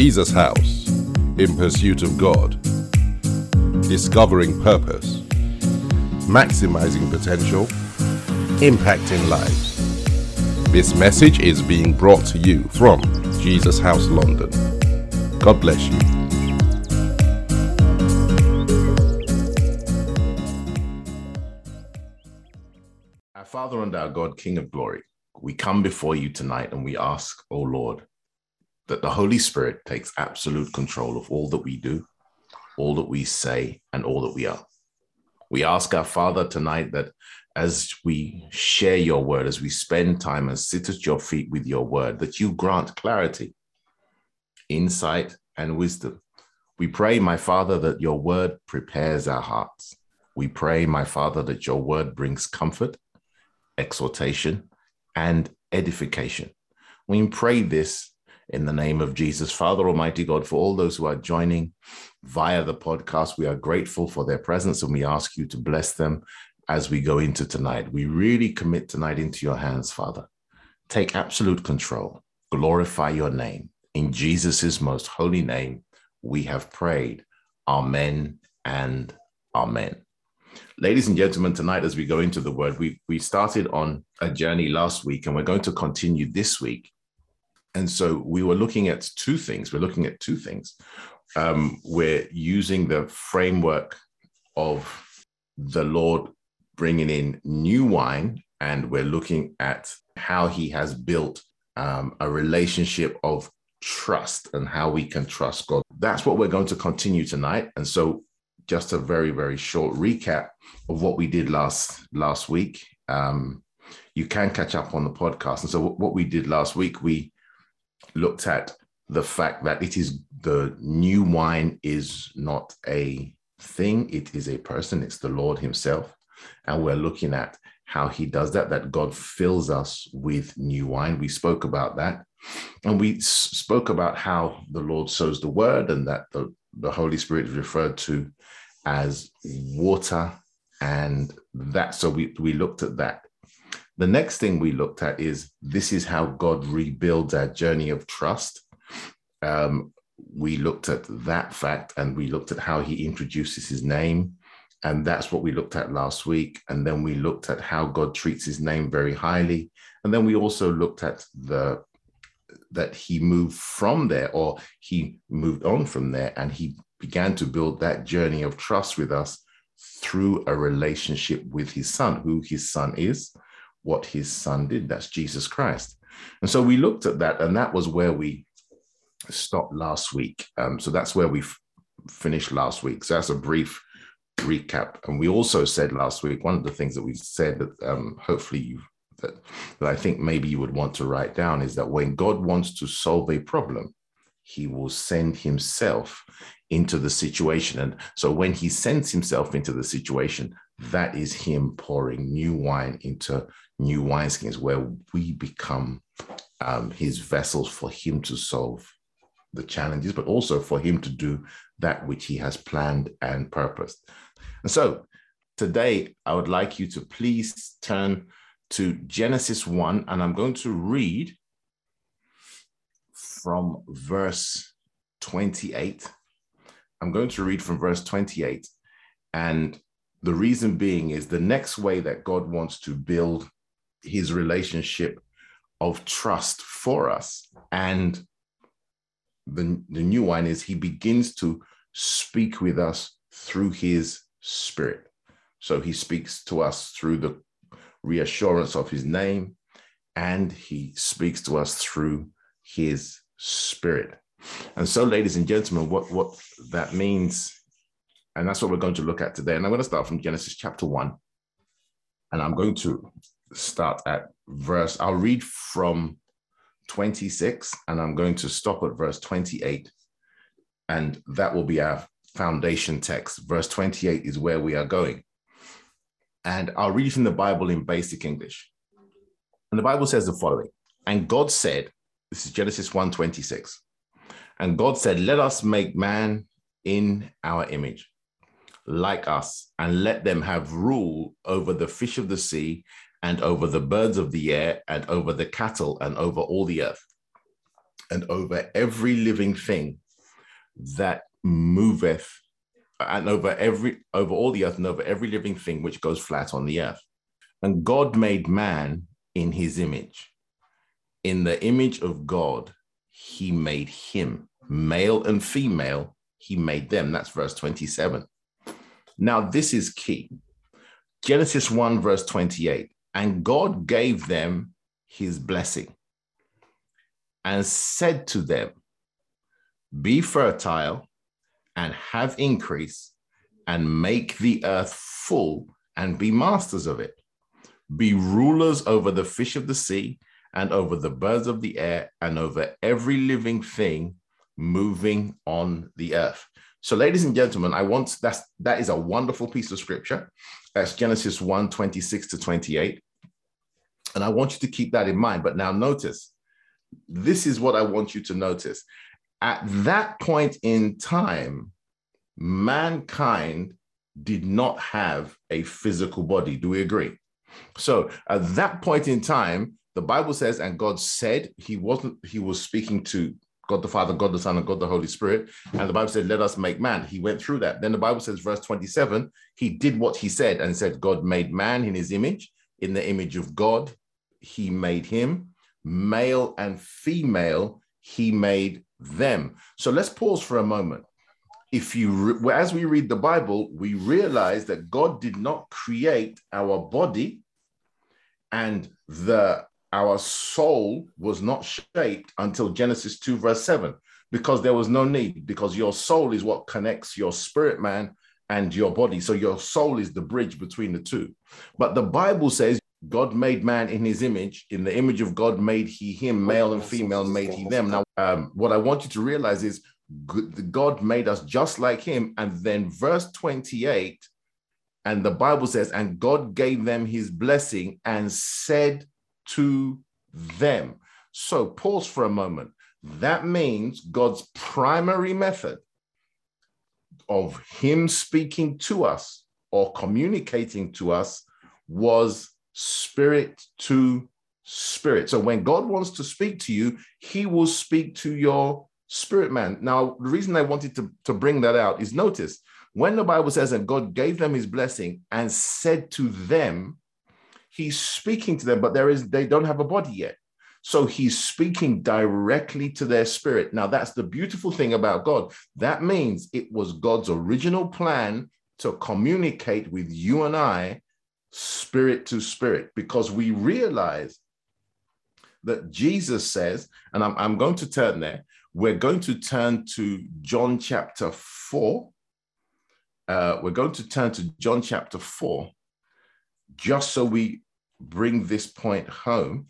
Jesus House in pursuit of God, discovering purpose, maximizing potential, impacting lives. This message is being brought to you from Jesus House London. God bless you. Our Father and our God, King of glory, we come before you tonight and we ask, O Lord, that the Holy Spirit takes absolute control of all that we do, all that we say, and all that we are. We ask our Father tonight that as we share your word, as we spend time and sit at your feet with your word, that you grant clarity, insight, and wisdom. We pray, my Father, that your word prepares our hearts. We pray, my Father, that your word brings comfort, exhortation, and edification. We pray this in the name of Jesus. Father Almighty God, for all those who are joining via the podcast, we are grateful for their presence and we ask you to bless them as we go into tonight. We really commit tonight into your hands, Father. Take absolute control, glorify your name. In Jesus' most holy name, we have prayed. Amen and amen. Ladies and gentlemen, tonight as we go into the word, we, we started on a journey last week and we're going to continue this week. And so we were looking at two things. We're looking at two things. Um, we're using the framework of the Lord bringing in new wine, and we're looking at how he has built um, a relationship of trust and how we can trust God. That's what we're going to continue tonight. And so, just a very, very short recap of what we did last last week. Um, you can catch up on the podcast. And so, what we did last week, we looked at the fact that it is the new wine is not a thing; it is a person. It's the Lord Himself. And we're looking at how he does that, that God fills us with new wine. We spoke about that. And we spoke about how the Lord sows the word and that the, the Holy Spirit is referred to as water. And that, so we, we looked at that. The next thing we looked at is this is how God rebuilds our journey of trust. Um, we looked at that fact and we looked at how he introduces his name and that's what we looked at last week. And then we looked at how God treats his name very highly. And then we also looked at the that he moved from there or he moved on from there and he began to build that journey of trust with us through a relationship with his son, who his son is, what his son did. That's Jesus Christ. And so we looked at that, and that was where we stopped last week. Um, so that's where we f- finished last week. So that's a brief recap. And we also said last week, one of the things that we said that um, hopefully you that, that I think maybe you would want to write down is that when God wants to solve a problem, he will send himself into the situation. And so when he sends himself into the situation, that is him pouring new wine into new wineskins where we become um, his vessels for him to solve the challenges, but also for him to do that which he has planned and purposed. And so today, I would like you to please turn to Genesis 1, and I'm going to read from verse 28. I'm going to read from verse 28. And the reason being is the next way that God wants to build his relationship of trust for us. And the, the new one is he begins to speak with us through his spirit. So he speaks to us through the reassurance of his name, and he speaks to us through his spirit. And so, ladies and gentlemen, what, what that means, and that's what we're going to look at today. And I'm going to start from Genesis chapter 1. And I'm going to start at verse, I'll read from 26, and I'm going to stop at verse 28. And that will be our foundation text. Verse 28 is where we are going. And I'll read from the Bible in basic English. And the Bible says the following And God said, This is Genesis 1 26. And God said, Let us make man in our image, like us, and let them have rule over the fish of the sea, and over the birds of the air, and over the cattle, and over all the earth, and over every living thing that moveth and over every over all the earth and over every living thing which goes flat on the earth. And god made man in his image. In the image of god he made him. Male and female he made them. That's verse 27 now this is key. Genesis 1 verse 28 and god gave them his blessing and said to them be fertile and have increase and make the earth full and be masters of it. Be rulers over the fish of the sea and over the birds of the air and over every living thing moving on the earth. So, ladies and gentlemen, I want that's that is a wonderful piece of scripture. That's Genesis 1 26 to 28. And I want you to keep that in mind. But now notice, this is what I want you to notice at that point in time, mankind did not have a physical body. Do we agree? So at that point in time, the Bible says, and God said he wasn't, he was speaking to God the Father, God the Son, and God the Holy Spirit. And the Bible said, Let us make man. He went through that. Then the Bible says, verse 27, he did what he said and said, God made man in his image, in the image of God, he made him, male and female, he made them. So let's pause for a moment. If you, as we read the Bible, we realize that God did not create our body and the our soul was not shaped until Genesis 2, verse 7, because there was no need, because your soul is what connects your spirit man and your body. So your soul is the bridge between the two. But the Bible says God made man in his image. In the image of God made he him, male and female made he them. Now, um, what I want you to realize is God made us just like him. And then verse 28, and the Bible says, and God gave them his blessing and said to them. So pause for a moment. That means God's primary method of him speaking to us or communicating to us was spirit to spirit. So when God wants to speak to you, he will speak to your spirit man. Now, the reason I wanted to, to bring that out is notice when the Bible says that God gave them his blessing and said to them, he's speaking to them, but there is they don't have a body yet. So he's speaking directly to their spirit. Now, that's the beautiful thing about God. That means it was God's original plan to communicate with you and I spirit to spirit because we realize that Jesus says, and I'm, I'm going to turn there, we're going to turn to John chapter 4. Uh, we're going to turn to John chapter 4, just so we bring this point home.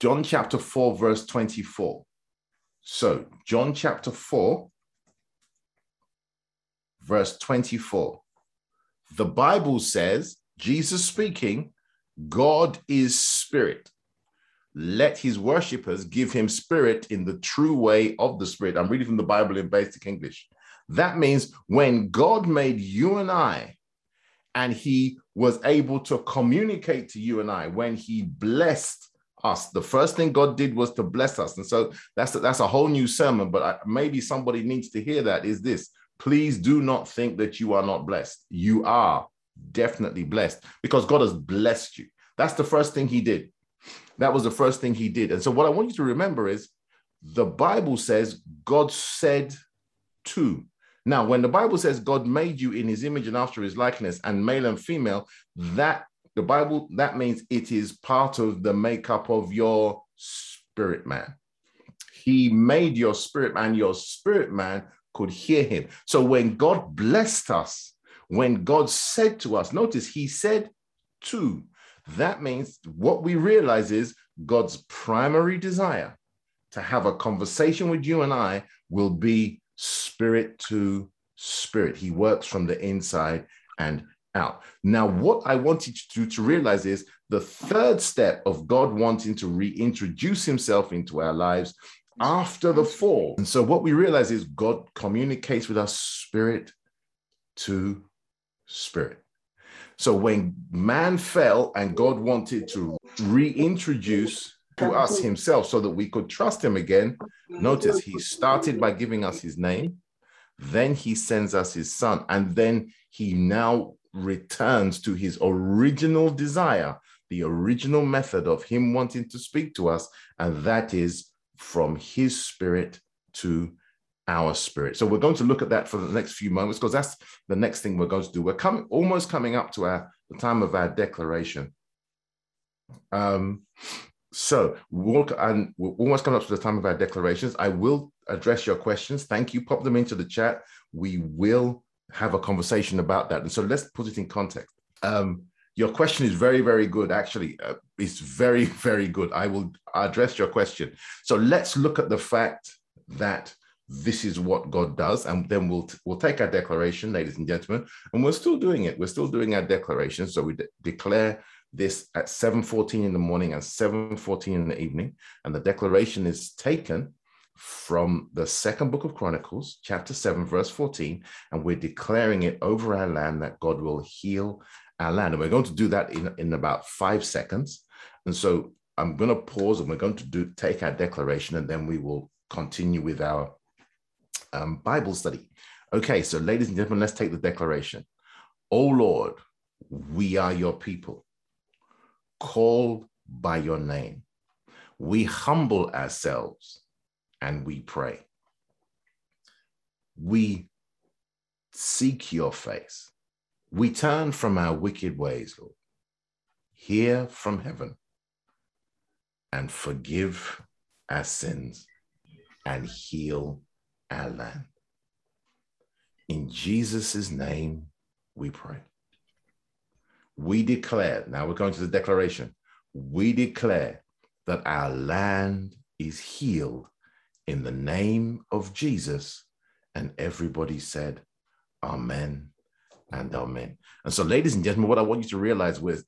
John chapter 4, verse 24. So, John chapter 4, verse 24. The Bible says, Jesus speaking, God is spirit. Let his worshippers give him spirit in the true way of the spirit. I'm reading from the Bible in basic English. That means when God made you and I, and he was able to communicate to you and I, when he blessed us, the first thing God did was to bless us. And so that's a, that's a whole new sermon, but I, maybe somebody needs to hear that is this please do not think that you are not blessed. You are definitely blessed because God has blessed you. That's the first thing he did. That was the first thing he did. And so, what I want you to remember is the Bible says God said to. Now, when the Bible says God made you in his image and after his likeness, and male and female, that the Bible, that means it is part of the makeup of your spirit man. He made your spirit man, your spirit man could hear him. So when God blessed us, when God said to us, notice he said to, that means what we realize is God's primary desire to have a conversation with you and I will be spirit to spirit. He works from the inside and out. Now, what I want you to, to realize is the third step of God wanting to reintroduce himself into our lives after the fall. And so what we realize is God communicates with us spirit to spirit. So when man fell and God wanted to reintroduce to us himself so that we could trust him again. Notice he started by giving us his name, then he sends us his son, and then he now returns to his original desire, the original method of him wanting to speak to us, and that is from his spirit to our spirit. So we're going to look at that for the next few moments because that's the next thing we're going to do. We're coming almost coming up to our the time of our declaration. Um, so we'll, and we're almost coming up to the time of our declarations. I will address your questions. Thank you. Pop them into the chat. We will have a conversation about that. And so let's put it in context. Um, your question is very, very good. Actually, uh, it's very, very good. I will address your question. So let's look at the fact that this is what God does, and then we'll we'll take our declaration, ladies and gentlemen, and we're still doing it. We're still doing our declaration. So we de- declare this at 7.14 in the morning and 7.14 in the evening. And the declaration is taken from the second book of Chronicles, chapter 7, verse 14. And we're declaring it over our land that God will heal our land. And we're going to do that in, in about five seconds. And so I'm going to pause and we're going to do take our declaration and then we will continue with our um, Bible study. Okay, so ladies and gentlemen, let's take the declaration. Oh Lord, we are your people called by your name. We humble ourselves and we pray. We seek your face. We turn from our wicked ways, Lord. Hear from heaven and forgive our sins and heal our land. In Jesus' name we pray we declare, now we're going to the declaration, we declare that our land is healed in the name of Jesus. And everybody said, Amen and Amen. And so, ladies and gentlemen, what I want you to realize with,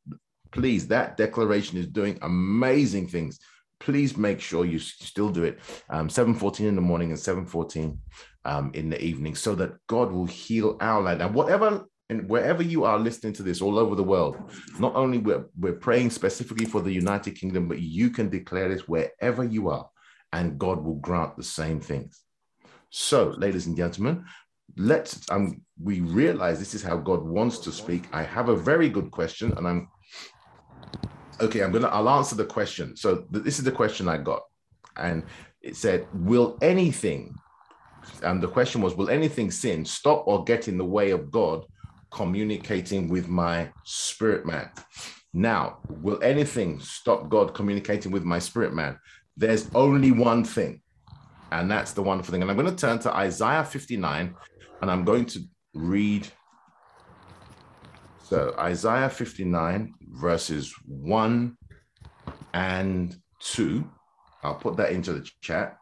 please, that declaration is doing amazing things. Please make sure you still do it. Um, 7.14 in the morning and 7.14 um, in the evening so that God will heal our land. And whatever and wherever you are listening to this all over the world, not only we're, we're praying specifically for the United Kingdom, but you can declare this wherever you are, and God will grant the same things. So, ladies and gentlemen, let's um we realize this is how God wants to speak. I have a very good question, and I'm okay. I'm gonna I'll answer the question. So this is the question I got, and it said, "Will anything?" And the question was, "Will anything sin stop or get in the way of God communicating with my spirit man. Now, will anything stop God communicating with my spirit man? There's only one thing, and that's the wonderful thing. And I'm going to turn to Isaiah 59, and I'm going to read. So, Isaiah 59, verses 1 and 2. I'll put that into the chat.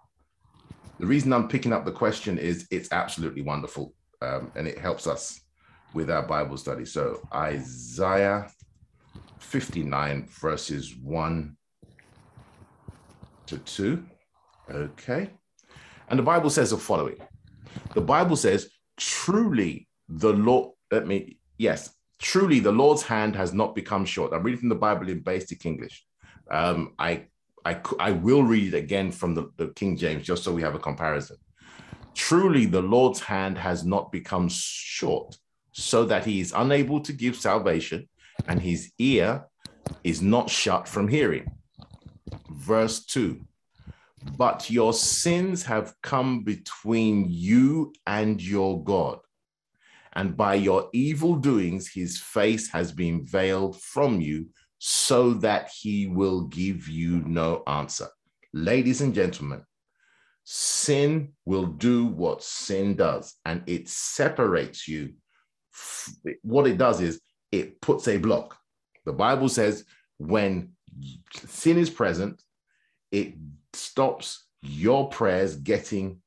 The reason I'm picking up the question is it's absolutely wonderful um, and it helps us with our Bible study. So Isaiah 59, verses 1 to 2. Okay. And the Bible says the following The Bible says, truly the Lord, let me, yes, truly the Lord's hand has not become short. I'm reading from the Bible in basic English. Um, I, I, I will read it again from the, the King James just so we have a comparison. Truly the Lord's hand has not become short so that he is unable to give salvation and his ear is not shut from hearing. Verse 2 But your sins have come between you and your God, and by your evil doings, his face has been veiled from you, so that he will give you no answer. Ladies and gentlemen, sin will do what sin does, and it separates you what it does is it puts a block. The Bible says when sin is present, it stops your prayers getting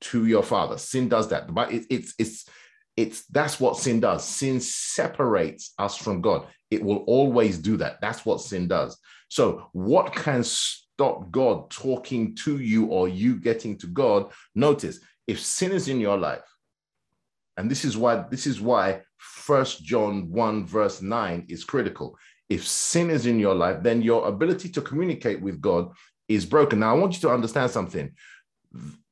to your father. Sin does that. But it, it's it's it's that's what sin does. Sin separates us from God. It will always do that. That's what sin does. So, what can stop God talking to you or you getting to God? Notice if sin is in your life, and this is why this is why First John 1 verse 9 is critical. if sin is in your life, then your ability to communicate with God is broken. Now, I want you to understand something.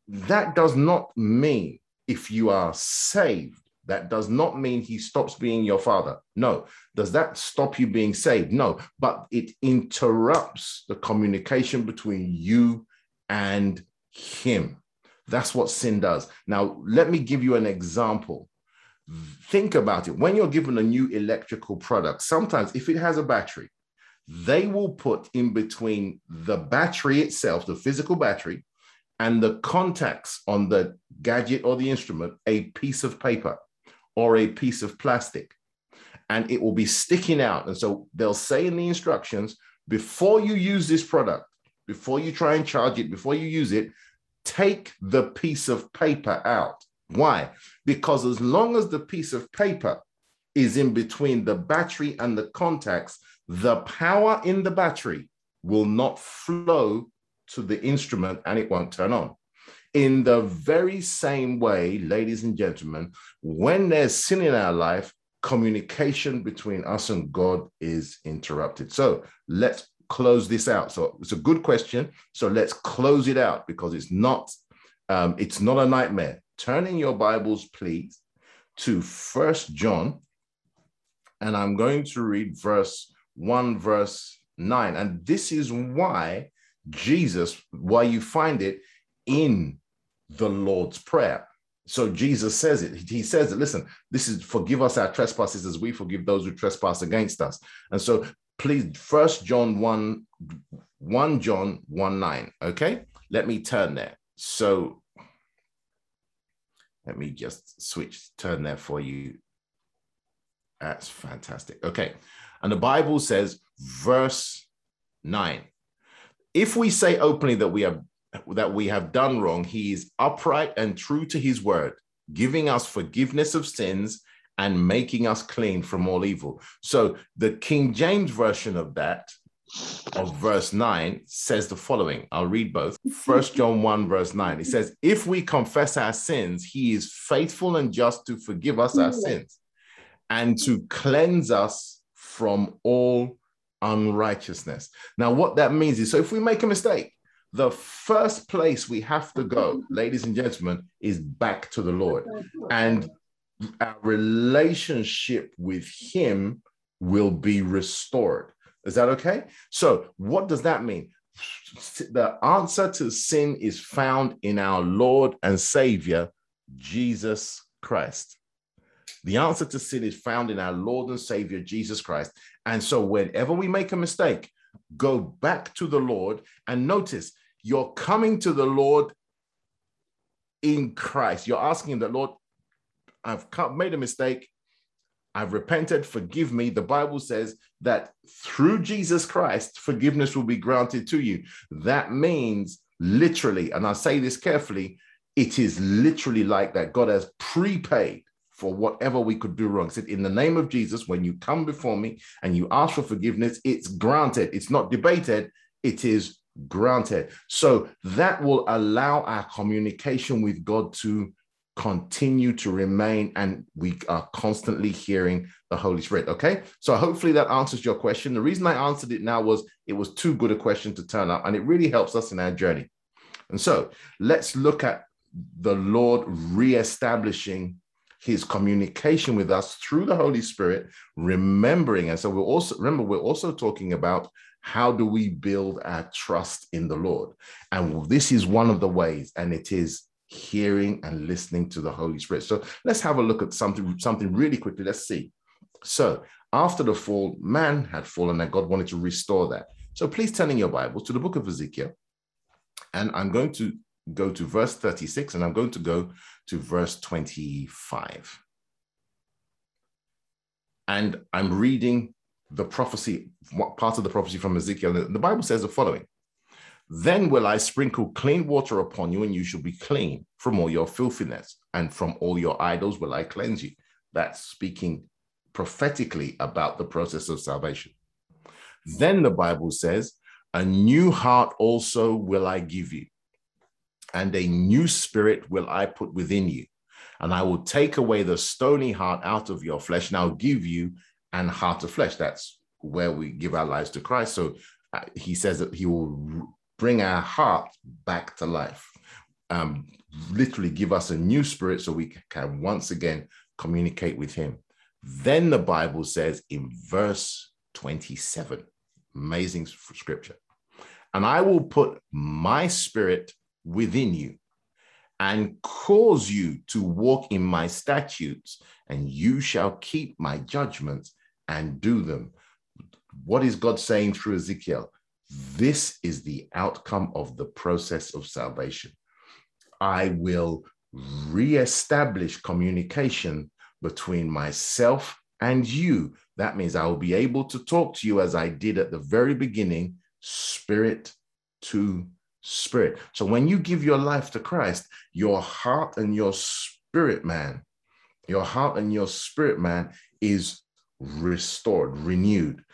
That does not mean if you are saved, that does not mean he stops being your father. No. Does that stop you being saved? No. But it interrupts the communication between you and him. That's what sin does. Now, let me give you an example. Think about it. When you're given a new electrical product, sometimes if it has a battery, they will put in between the battery itself, the physical battery, and the contacts on the gadget or the instrument, a piece of paper or a piece of plastic. And it will be sticking out. And so they'll say in the instructions before you use this product, before you try and charge it, before you use it, take the piece of paper out. Why? Because as long as the piece of paper is in between the battery and the contacts, the power in the battery will not flow to the instrument and it won't turn on. In the very same way, ladies and gentlemen, when there's sin in our life, communication between us and God is interrupted. So let's close this out. So it's a good question. So let's close it out because it's not um, it's not a nightmare. Turn in your Bibles, please, to First John, and I'm going to read verse one, verse nine, and this is why Jesus, why you find it in the Lord's Prayer. So Jesus says it. He says it. Listen, this is forgive us our trespasses as we forgive those who trespass against us. And so please, first John 1, 1 John 1 9. Okay. Let me turn there. So let me just switch, turn there for you. That's fantastic. Okay. And the Bible says, verse 9 if we say openly that we have that we have done wrong, he is upright and true to his word, giving us forgiveness of sins and making us clean from all evil. So the King James version of that of verse 9 says the following. I'll read both. First John 1 verse 9. It says, "If we confess our sins, he is faithful and just to forgive us our mm. sins and to cleanse us from all unrighteousness. Now, what that means is so if we make a mistake, the first place we have to go, mm. ladies and gentlemen, is back to the Lord. And our relationship with Him will be restored. Is that okay? So, what does that mean? The answer to sin is found in our Lord and Savior, Jesus Christ. The answer to sin is found in our Lord and Savior, Jesus Christ. And so, whenever we make a mistake, go back to the Lord and notice you're coming to the Lord in Christ. You're asking the Lord, I've made a mistake. I've repented, forgive me. The Bible says that through Jesus Christ, forgiveness will be granted to you. That means literally, and I say this carefully, it is literally like that. God has prepaid for whatever we could do wrong. He said, In the name of Jesus, when you come before me and you ask for forgiveness, it's granted. It's not debated, it is granted. So that will allow our communication with God to continue to remain and we are constantly hearing the Holy Spirit. Okay. So hopefully that answers your question. The reason I answered it now was it was too good a question to turn up and it really helps us in our journey. And so let's look at the Lord re-establishing his communication with us through the Holy Spirit, remembering. And so we're also, remember, we're also talking about how do we build our trust in the Lord? And this is one of the ways, and it is hearing and listening to the Holy Spirit. So let's have a look at something, something really quickly. Let's see. So after the fall, man had fallen, and God wanted to restore that. So please turn in your Bibles to the book of Ezekiel. And I'm going to go to verse 36 and I'm going to go to verse 25. And I'm reading the prophecy, what part of the prophecy from Ezekiel. The Bible says the following Then will I sprinkle clean water upon you, and you shall be clean from all your filthiness, and from all your idols will I cleanse you. That's speaking prophetically about the process of salvation. Then the Bible says, A new heart also will I give you, and a new spirit will I put within you. And I will take away the stony heart out of your flesh, and I'll give you an heart of flesh. That's where we give our lives to Christ. So uh, he says that he will bring our heart back to life, um, literally give us a new spirit so we can once again communicate with him. Then the Bible says in verse 27, amazing scripture, and I will put my spirit within you and cause you to walk in my statutes, and you shall keep my judgments and do them. What is God saying through Ezekiel? This is the outcome of the process of salvation. I will reestablish communication between myself and you. That means I will be able to talk to you as I did at the very beginning, spirit to spirit. So when you give your life to Christ, your heart and your spirit man, your heart and your spirit man is restored, renewed.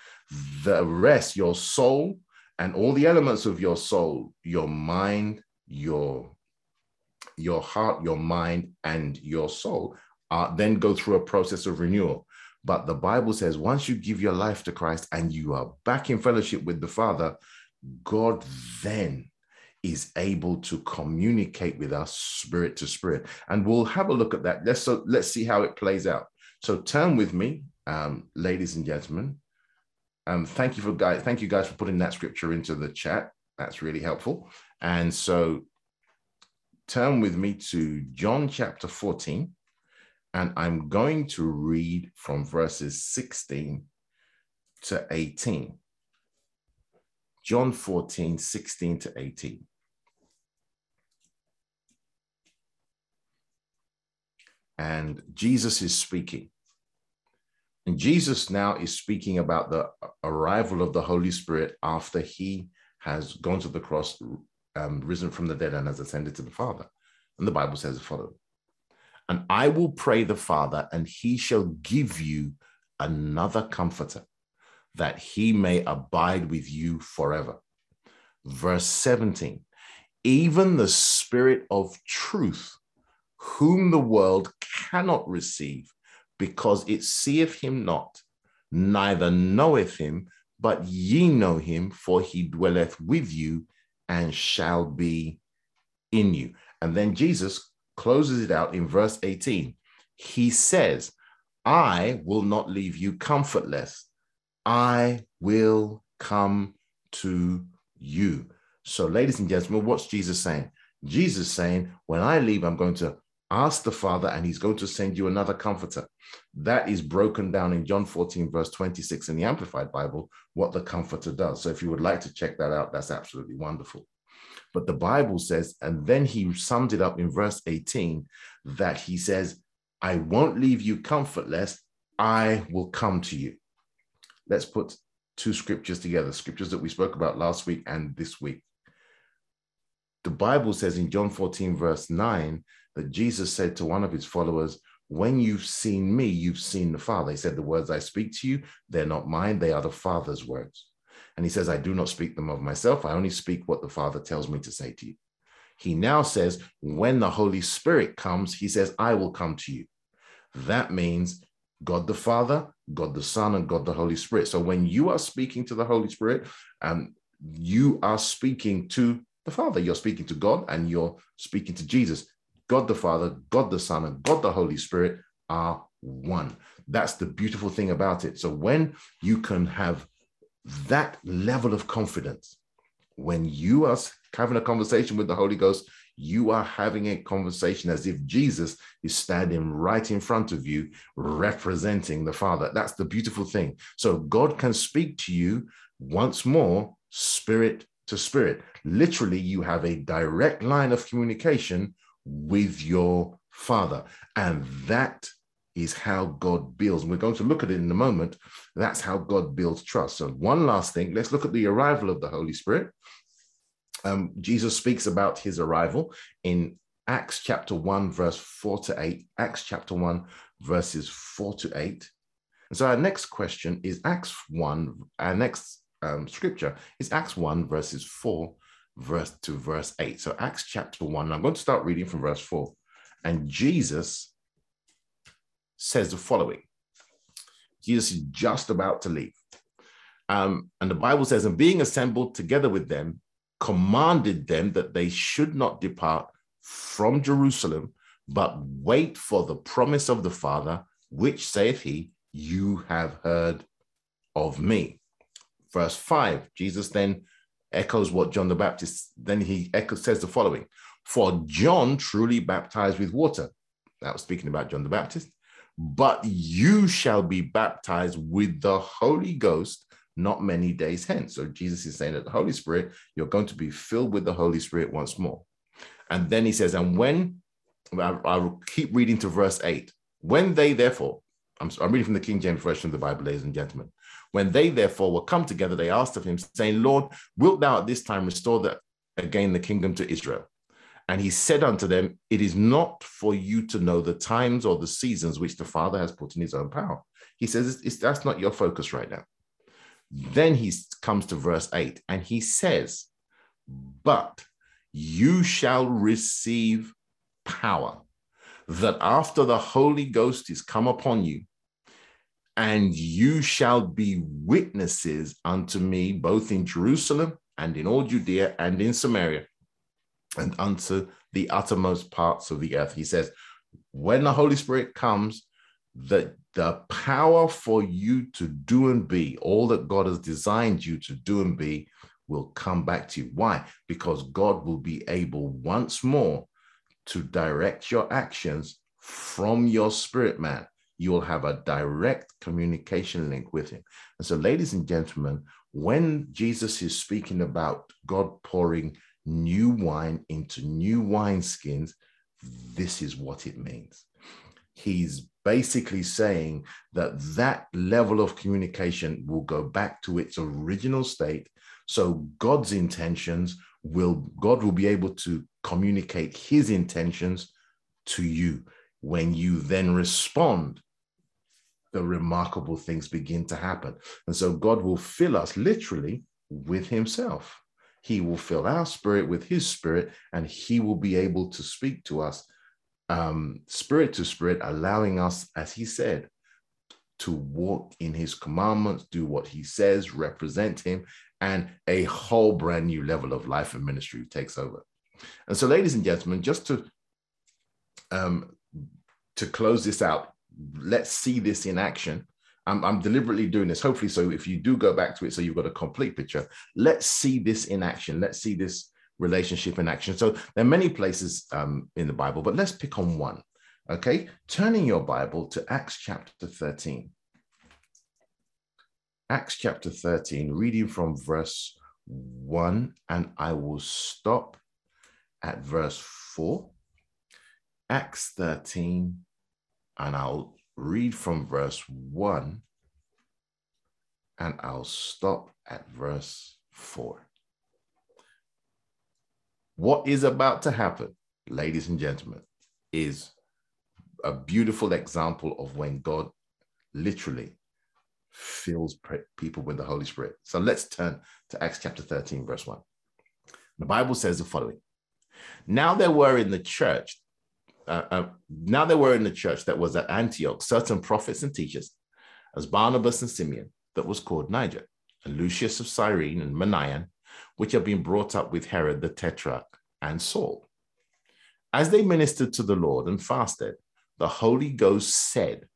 The rest, your soul and all the elements of your soul, your mind, your your heart, your mind, and your soul uh, then go through a process of renewal. But the Bible says once you give your life to Christ and you are back in fellowship with the Father, God then is able to communicate with us spirit to spirit. And we'll have a look at that. Let's so let's see how it plays out. So turn with me, um, ladies and gentlemen. Um, thank you for guys, thank you guys for putting that scripture into the chat. That's really helpful. And so turn with me to John chapter 14. And I'm going to read from verses 16 to 18. John 14, 16 to 18. And Jesus is speaking. And Jesus now is speaking about the arrival of the Holy Spirit after he has gone to the cross, um, risen from the dead, and has ascended to the Father. And the Bible says the following And I will pray the Father, and he shall give you another comforter that he may abide with you forever. Verse 17 Even the Spirit of truth, whom the world cannot receive, because it seeth him not, neither knoweth him, but ye know him, for he dwelleth with you and shall be in you. And then Jesus closes it out in verse 18. He says, I will not leave you comfortless. I will come to you. So, ladies and gentlemen, what's Jesus saying? Jesus saying, When I leave, I'm going to ask the Father, and He's going to send you another comforter. That is broken down in John 14, verse 26 in the Amplified Bible, what the comforter does. So, if you would like to check that out, that's absolutely wonderful. But the Bible says, and then He summed it up in verse 18 that He says, I won't leave you comfortless, I will come to you let's put two scriptures together, scriptures that we spoke about last week and this week. The Bible says in John 14, verse 9, that Jesus said to one of his followers, When you've seen me, you've seen the Father. He said, The words I speak to you, they're not mine, they are the Father's words. And he says, I do not speak them of myself, I only speak what the Father tells me to say to you. He now says, When the Holy Spirit comes, he says, I will come to you. That means God the Father, God the Son, and God the Holy Spirit. So when you are speaking to the Holy Spirit, um, you are speaking to the Father. You're speaking to God and you're speaking to Jesus. God the Father, God the Son, and God the Holy Spirit are one. That's the beautiful thing about it. So when you can have that level of confidence, when you are having a conversation with the Holy Ghost, you are having a conversation as if Jesus is standing right in front of you, representing the Father. That's the beautiful thing. So God can speak to you once more, spirit to spirit. Literally, you have a direct line of communication with your Father. And that is how God builds. And we're going to look at it in a moment. That's how God builds trust. So, one last thing let's look at the arrival of the Holy Spirit um, Jesus speaks about his arrival in Acts chapter 1, verse 4 to 8. Acts chapter 1, verses 4 to 8. And so our next question is Acts 1, our next um, scripture is Acts 1, verses 4 verse to verse 8. So Acts chapter 1, I'm going to start reading from verse 4. And Jesus says the following Jesus is just about to leave. Um, and the Bible says, and being assembled together with them, commanded them that they should not depart from Jerusalem, but wait for the promise of the Father, which saith he, You have heard of me. Verse 5, Jesus then echoes what John the Baptist, then he echoes, says the following For John truly baptized with water. That was speaking about John the Baptist. But you shall be baptized with the Holy Ghost not many days hence. So Jesus is saying that the Holy Spirit, you're going to be filled with the Holy Spirit once more. And then he says, and when I, will keep reading to verse 8. When they therefore, I'm, I'm reading from the King James Version of the Bible, ladies and gentlemen. When they therefore were come together, they asked of him, saying, Lord, wilt thou at this time restore the, again the kingdom to Israel? And he said unto them, It is not for you to know the times or the seasons which the Father has put in his own power. He says, it's, it's, That's not your focus right now. Then he comes to verse 8 and he says, But you shall receive power, that after the Holy Ghost is come upon you, and you shall be witnesses unto me both in Jerusalem and in all Judea and in Samaria and unto the uttermost parts of the earth. He says, when the Holy Spirit comes, that the power for you to do and be all that God has designed you to do and be will come back to you. Why? Because God will be able once more to direct your actions from your spirit man. You will have a direct communication link with him. And so, ladies and gentlemen, when Jesus is speaking about God pouring new wine into new wineskins, this is what it means. He's basically saying that that level of communication will go back to its original state. So God's intentions will, God will be able to communicate his intentions to you. When you then respond, the remarkable things begin to happen. And so God will fill us literally with himself. He will fill our spirit with his spirit, and he will be able to speak to us um, spirit to spirit, allowing us, as he said, to walk in his commandments, do what he says, represent him, and a whole brand new level of life and ministry takes over. And so, ladies and gentlemen, just to um, to close this out, let's see this in action. I'm, I'm deliberately doing this, hopefully, so if you do go back to it, so you've got a complete picture. Let's see this in action. Let's see this relationship in action. So there are many places um, in the Bible, but let's pick on one. Okay, turning your Bible to Acts chapter 13. Acts chapter 13, reading from verse 1, and I will stop at verse 4. Acts 13, and I'll read from verse 1, and I'll stop at verse 4. What is about to happen, ladies and gentlemen, is a beautiful example of when God literally fills people with the Holy Spirit. So let's turn to Acts chapter 13, verse 1. The Bible says the following Now there were in the church, uh, uh, now there were in the church that was at Antioch certain prophets and teachers, as Barnabas and Simeon, that was called Niger, and Lucius of Cyrene and Manaen, which had been brought up with Herod the Tetrarch and Saul. As they ministered to the Lord and fasted, the Holy Ghost said,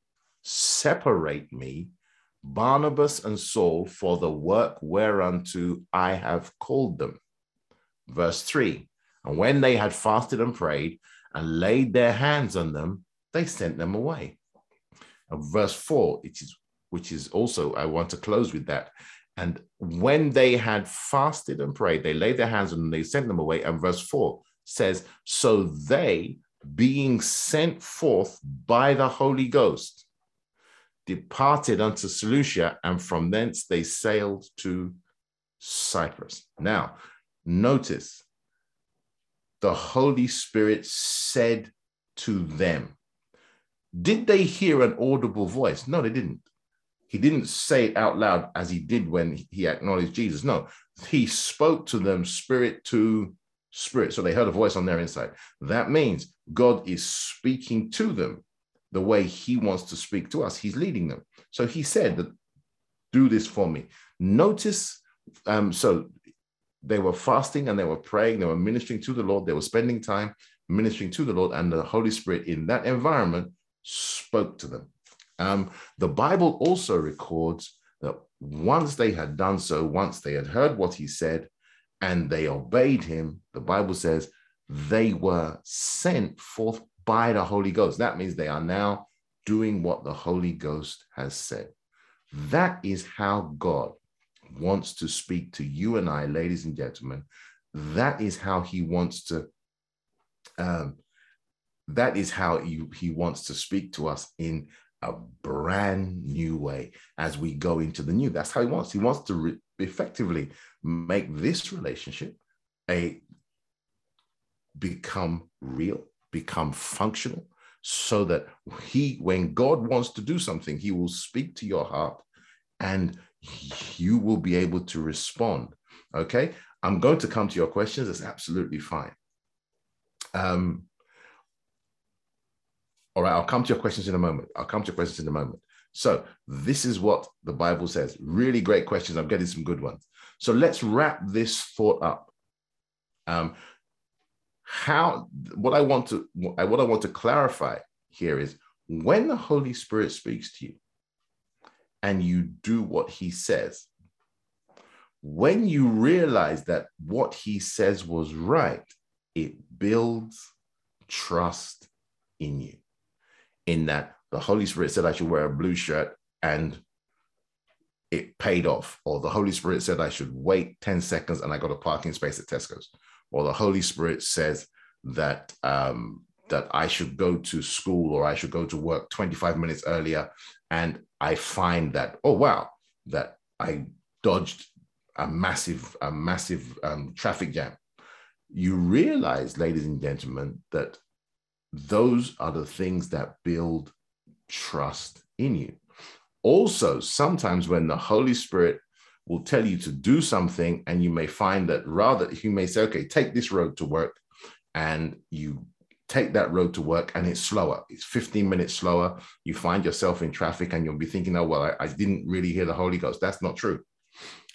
Separate me, Barnabas and Saul, for the work whereunto I have called them. Verse 3 And when they had fasted and prayed and laid their hands on them, they sent them away. And verse 4, it is, which is also, I want to close with that. And when they had fasted and prayed, they laid their hands on them, they sent them away. And verse 4 says, So they, being sent forth by the Holy Ghost, departed unto Seleucia, and from thence they sailed to Cyprus. Now, notice the Holy Spirit said to them, Did they hear an audible voice? No, they didn't. He didn't say it out loud as he did when he acknowledged Jesus. No, he spoke to them spirit to spirit. So they heard a voice on their inside. That means God is speaking to them the way he wants to speak to us. He's leading them. So he said that do this for me. Notice, um, so they were fasting and they were praying, they were ministering to the Lord, they were spending time ministering to the Lord, and the Holy Spirit in that environment spoke to them. Um, the Bible also records that once they had done so, once they had heard what he said and they obeyed him, the Bible says they were sent forth by the Holy Ghost. That means they are now doing what the Holy Ghost has said. That is how God wants to speak to you and I, ladies and gentlemen. That is how he wants to um, that is how he, he wants to speak to us in a brand new way as we go into the new. That's how he wants. He wants to re- effectively make this relationship a become real, become functional, so that he, when God wants to do something, he will speak to your heart and you will be able to respond. Okay. I'm going to come to your questions. That's absolutely fine. Um, all right, I'll come to your questions in a moment. I'll come to your questions in a moment. So, this is what the Bible says. Really great questions. I'm getting some good ones. So, let's wrap this thought up. Um, how what I want to what I want to clarify here is when the Holy Spirit speaks to you and you do what he says, when you realize that what he says was right, it builds trust in you in that the Holy Spirit said I should wear a blue shirt and it paid off. Or the Holy Spirit said I should wait 10 seconds and I got a parking space at Tesco's. Or the Holy Spirit says that um, that I should go to school or I should go to work 25 minutes earlier. And I find that, oh wow, that I dodged a massive, a massive um, traffic jam. You realize, ladies and gentlemen, that those are the things that build trust in you. Also, sometimes when the Holy Spirit will tell you to do something, and you may find that rather, he may say, okay, take this road to work, and you take that road to work and it's slower. It's 15 minutes slower. You find yourself in traffic and you'll be thinking, oh, well, I, I, didn't really hear the Holy Ghost. That's not true.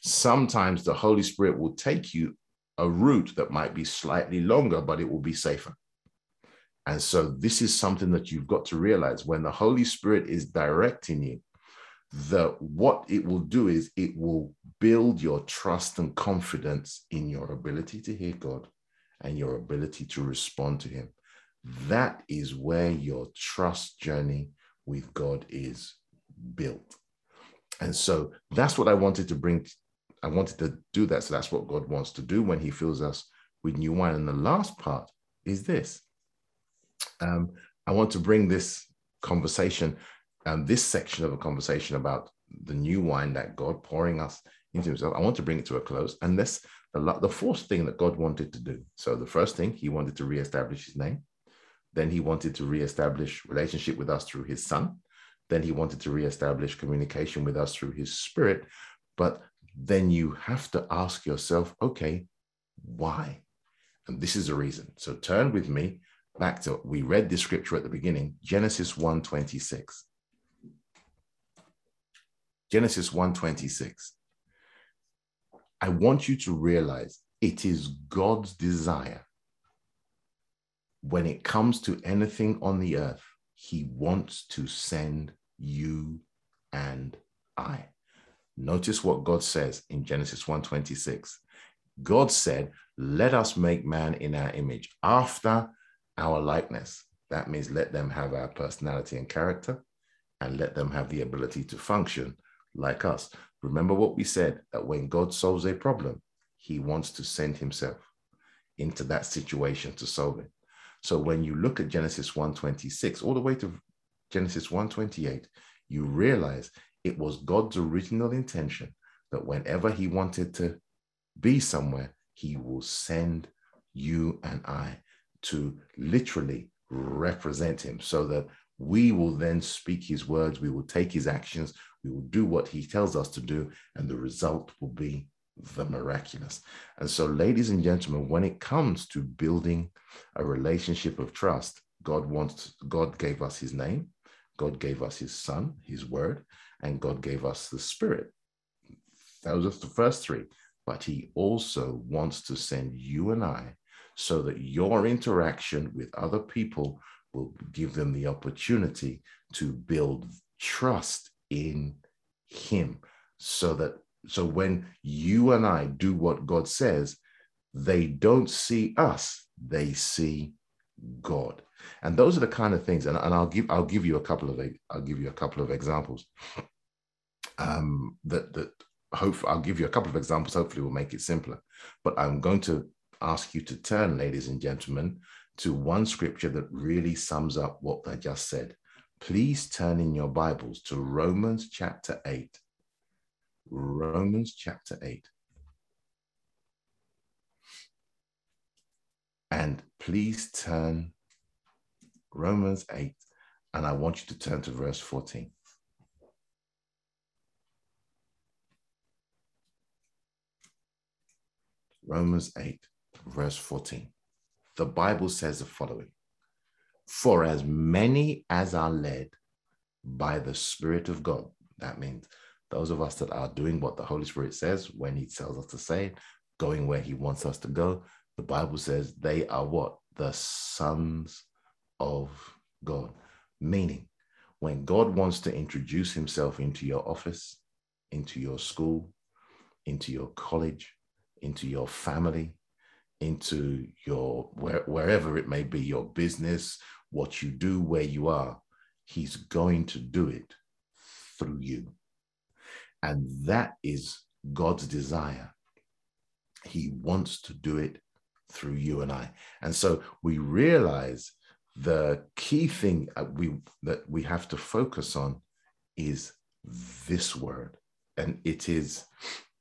Sometimes the Holy Spirit will take you a route that might be slightly longer, but it will be safer. And so this is something that you've got to realize when the Holy Spirit is directing you, that what it will do is it will build your trust and confidence in your ability to hear God and your ability to respond to Him. That is where your trust journey with God is built. And so that's what I wanted to bring. I wanted to do that. So that's what God wants to do when He fills us with new wine. And the last part is this um, I want to bring this conversation, um, this section of a conversation about the new wine that God pouring us into Himself. I want to bring it to a close. And this, the, the fourth thing that God wanted to do. So the first thing, He wanted to reestablish His name. Then He wanted to reestablish relationship with us through His Son. Then He wanted to reestablish communication with us through His Spirit. But then you have to ask yourself, okay, why? And this is the reason. So turn with me back to we read this scripture at the beginning genesis 1.26 genesis 1.26 i want you to realize it is god's desire when it comes to anything on the earth he wants to send you and i notice what god says in genesis 1.26 god said let us make man in our image after our likeness. That means let them have our personality and character and let them have the ability to function like us. Remember what we said that when God solves a problem, he wants to send himself into that situation to solve it. So when you look at Genesis 1:26 all the way to Genesis 1:28, you realize it was God's original intention that whenever he wanted to be somewhere, he will send you and I to literally represent him so that we will then speak his words, we will take his actions, we will do what he tells us to do, and the result will be the miraculous. And so, ladies and gentlemen, when it comes to building a relationship of trust, God wants, God gave us his name, God gave us his son, his word, and God gave us the spirit. those are the first three. But he also wants to send you and I so that your interaction with other people will give them the opportunity to build trust in him so that so when you and I do what God says, they don't see us, they see God. And those are the kind of things, and, and I'll give I'll give you a couple of I'll give you a couple of examples. Um, that that hope I'll give you a couple of examples, hopefully will make it simpler. But I'm going to ask you to turn, ladies and gentlemen, to one scripture that really sums up what I just said. Please turn in your Bibles to Romans chapter 8. Romans chapter 8. And please turn Romans 8, and I want you to turn to verse 14. Romans 8, verse 14. The Bible says the following For as many as are led by the Spirit of God, that means those of us that are doing what the Holy Spirit says when He tells us to say, going where He wants us to go, the Bible says they are what? The sons of God. Meaning, when God wants to introduce Himself into your office, into your school, into your college, into your family, into your where, wherever it may be, your business, what you do, where you are, He's going to do it through you. And that is God's desire. He wants to do it through you and I. And so we realize the key thing we that we have to focus on is this word. And it is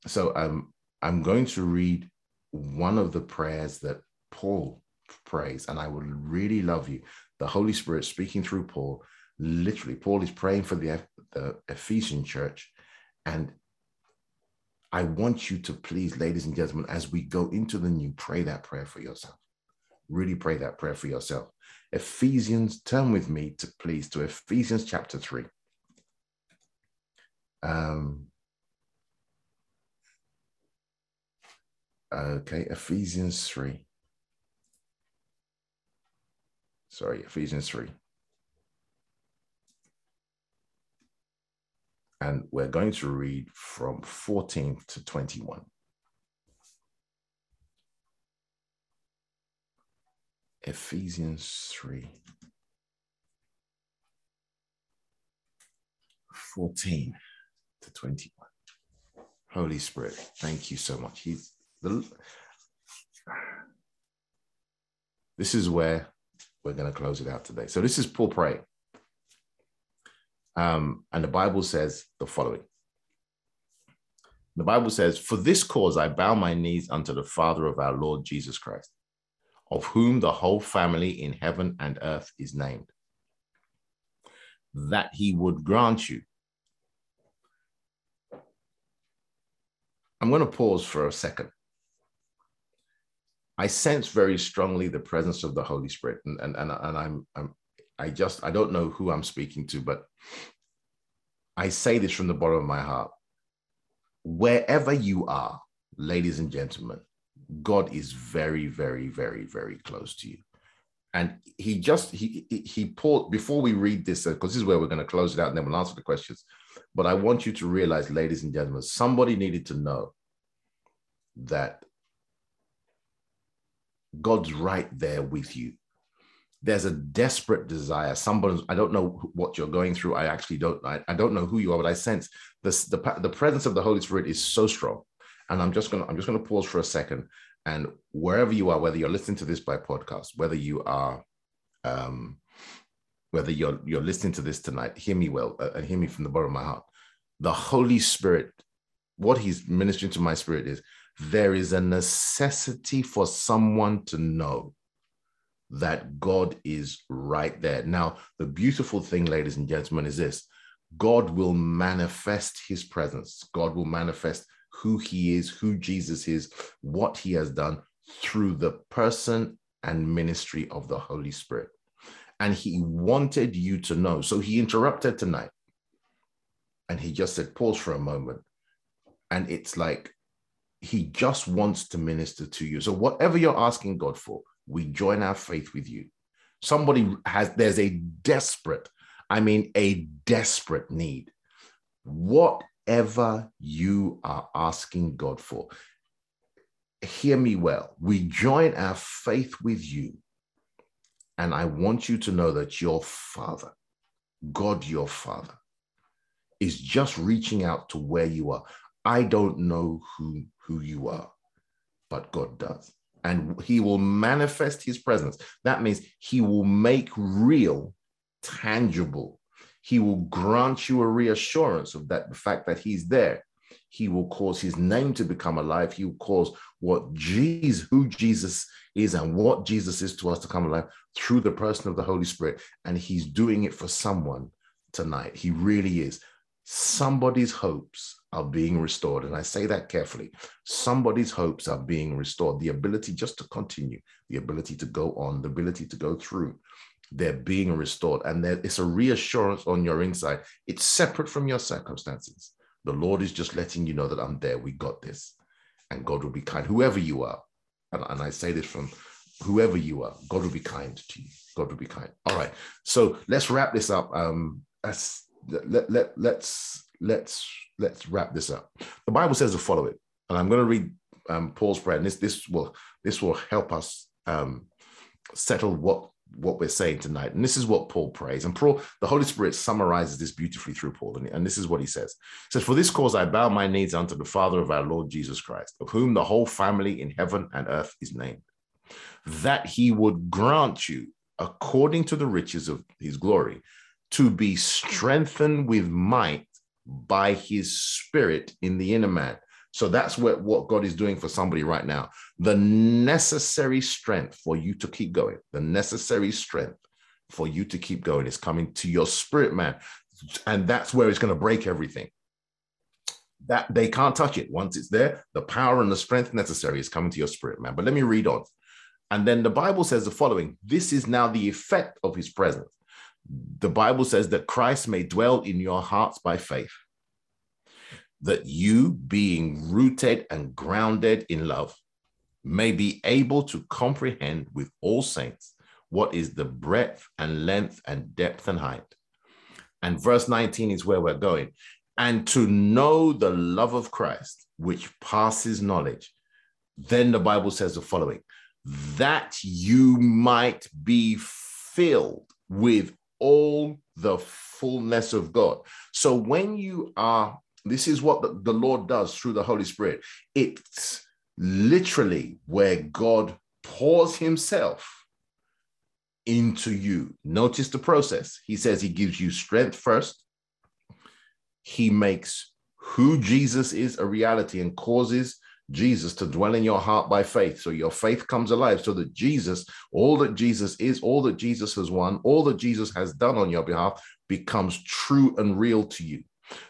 so I'm I'm going to read one of the prayers that Paul prays, and I would really love you. The Holy Spirit speaking through Paul. Literally, Paul is praying for the, the Ephesian church. And I want you to please, ladies and gentlemen, as we go into the new, pray that prayer for yourself. Really pray that prayer for yourself. Ephesians, turn with me to please to Ephesians chapter 3. Um, Okay, Ephesians 3. Sorry, Ephesians 3. And we're going to read from 14 to 21. Ephesians 3. 14 to 21. Holy Spirit, thank you so much. He's the, this is where we're going to close it out today. So this is Paul praying. Um, and the Bible says the following. The Bible says, For this cause I bow my knees unto the Father of our Lord Jesus Christ, of whom the whole family in heaven and earth is named, that he would grant you. I'm going to pause for a second I sense very strongly the presence of the Holy Spirit, and and and, and I'm, I'm I just I don't know who I'm speaking to, but I say this from the bottom of my heart. Wherever you are, ladies and gentlemen, God is very, very, very, very close to you. And he just he he pulled before we read this uh, because this is where we're going to close it out and then we'll answer the questions. But I want you to realize, ladies and gentlemen, somebody needed to know that God's right there with you. There's a desperate desire. Somebody, I don't know what you're going through. I actually don't. I, I don't know who you are, but I sense this. The, the presence of the Holy Spirit is so strong. And I'm just gonna I'm just gonna pause for a second. And wherever you are, whether you're listening to this by podcast, whether you are, um, whether you're you're listening to this tonight, hear me well uh, and hear me from the bottom of my heart. The Holy Spirit, what He's ministering to my spirit is there is a necessity for someone to know that God is right there. Now, the beautiful thing, ladies and gentlemen, is this God will manifest his presence, God will manifest who he is, who Jesus is, what he has done through the person and ministry of the Holy Spirit. And he wanted you to know. So he interrupted tonight and he just said, pause for a moment and it's like he just wants to minister to you. So whatever you're asking God for, we join our faith with you. Somebody has, there's a desperate, I mean, a desperate need. Whatever you are asking God for, hear me well. We join our faith with you. And I want you to know that your Father, God, your Father, is just reaching out to where you are. I don't know who, who you are, but God does. And he will manifest his presence. That means he will make real, tangible. He will grant you a reassurance of that the fact that he's there. He will cause his name to become alive. He will cause what Jesus, who Jesus is and what Jesus is to us to come alive through the person of the Holy Spirit. And he's doing it for someone tonight. He really is somebody's hopes are being restored. And I say that carefully. Somebody's hopes are being restored. The ability just to continue, the ability to go on, the ability to go through, they're being restored. And there, it's a reassurance on your inside. It's separate from your circumstances. The Lord is just letting you know that I'm there. We got this. And God will be kind, whoever you are. And, and I say this from whoever you are, God will be kind to you. God will be kind. All right. So let's wrap this up. Um, as let, let, let's let's let's wrap this up. The Bible says to follow it, and I'm going to read um, Paul's prayer, and this this will this will help us um, settle what what we're saying tonight. And this is what Paul prays. And Paul, the Holy Spirit summarizes this beautifully through Paul. And, and this is what he says. He says, For this cause I bow my knees unto the Father of our Lord Jesus Christ, of whom the whole family in heaven and earth is named, that he would grant you, according to the riches of his glory, to be strengthened with might by his spirit in the inner man. So that's what, what God is doing for somebody right now. The necessary strength for you to keep going, the necessary strength for you to keep going is coming to your spirit man. And that's where it's going to break everything. That they can't touch it. Once it's there, the power and the strength necessary is coming to your spirit man. But let me read on. And then the Bible says the following this is now the effect of his presence the Bible says that Christ may dwell in your hearts by faith, that you, being rooted and grounded in love, may be able to comprehend with all saints what is the breadth and length and depth and height. And verse 19 is where we're going. And to know the love of Christ, which passes knowledge. Then the Bible says the following that you might be filled with all the fullness of God. So when you are, this is what the, Lord does through the Holy Spirit. It's literally where God pours himself into you. Notice the process. He says he gives you strength first. He makes who Jesus is a reality and causes Jesus to dwell in your heart by faith. So your faith comes alive so that Jesus, all that Jesus is, all that Jesus has won, all that Jesus has done on your behalf becomes true and real to you.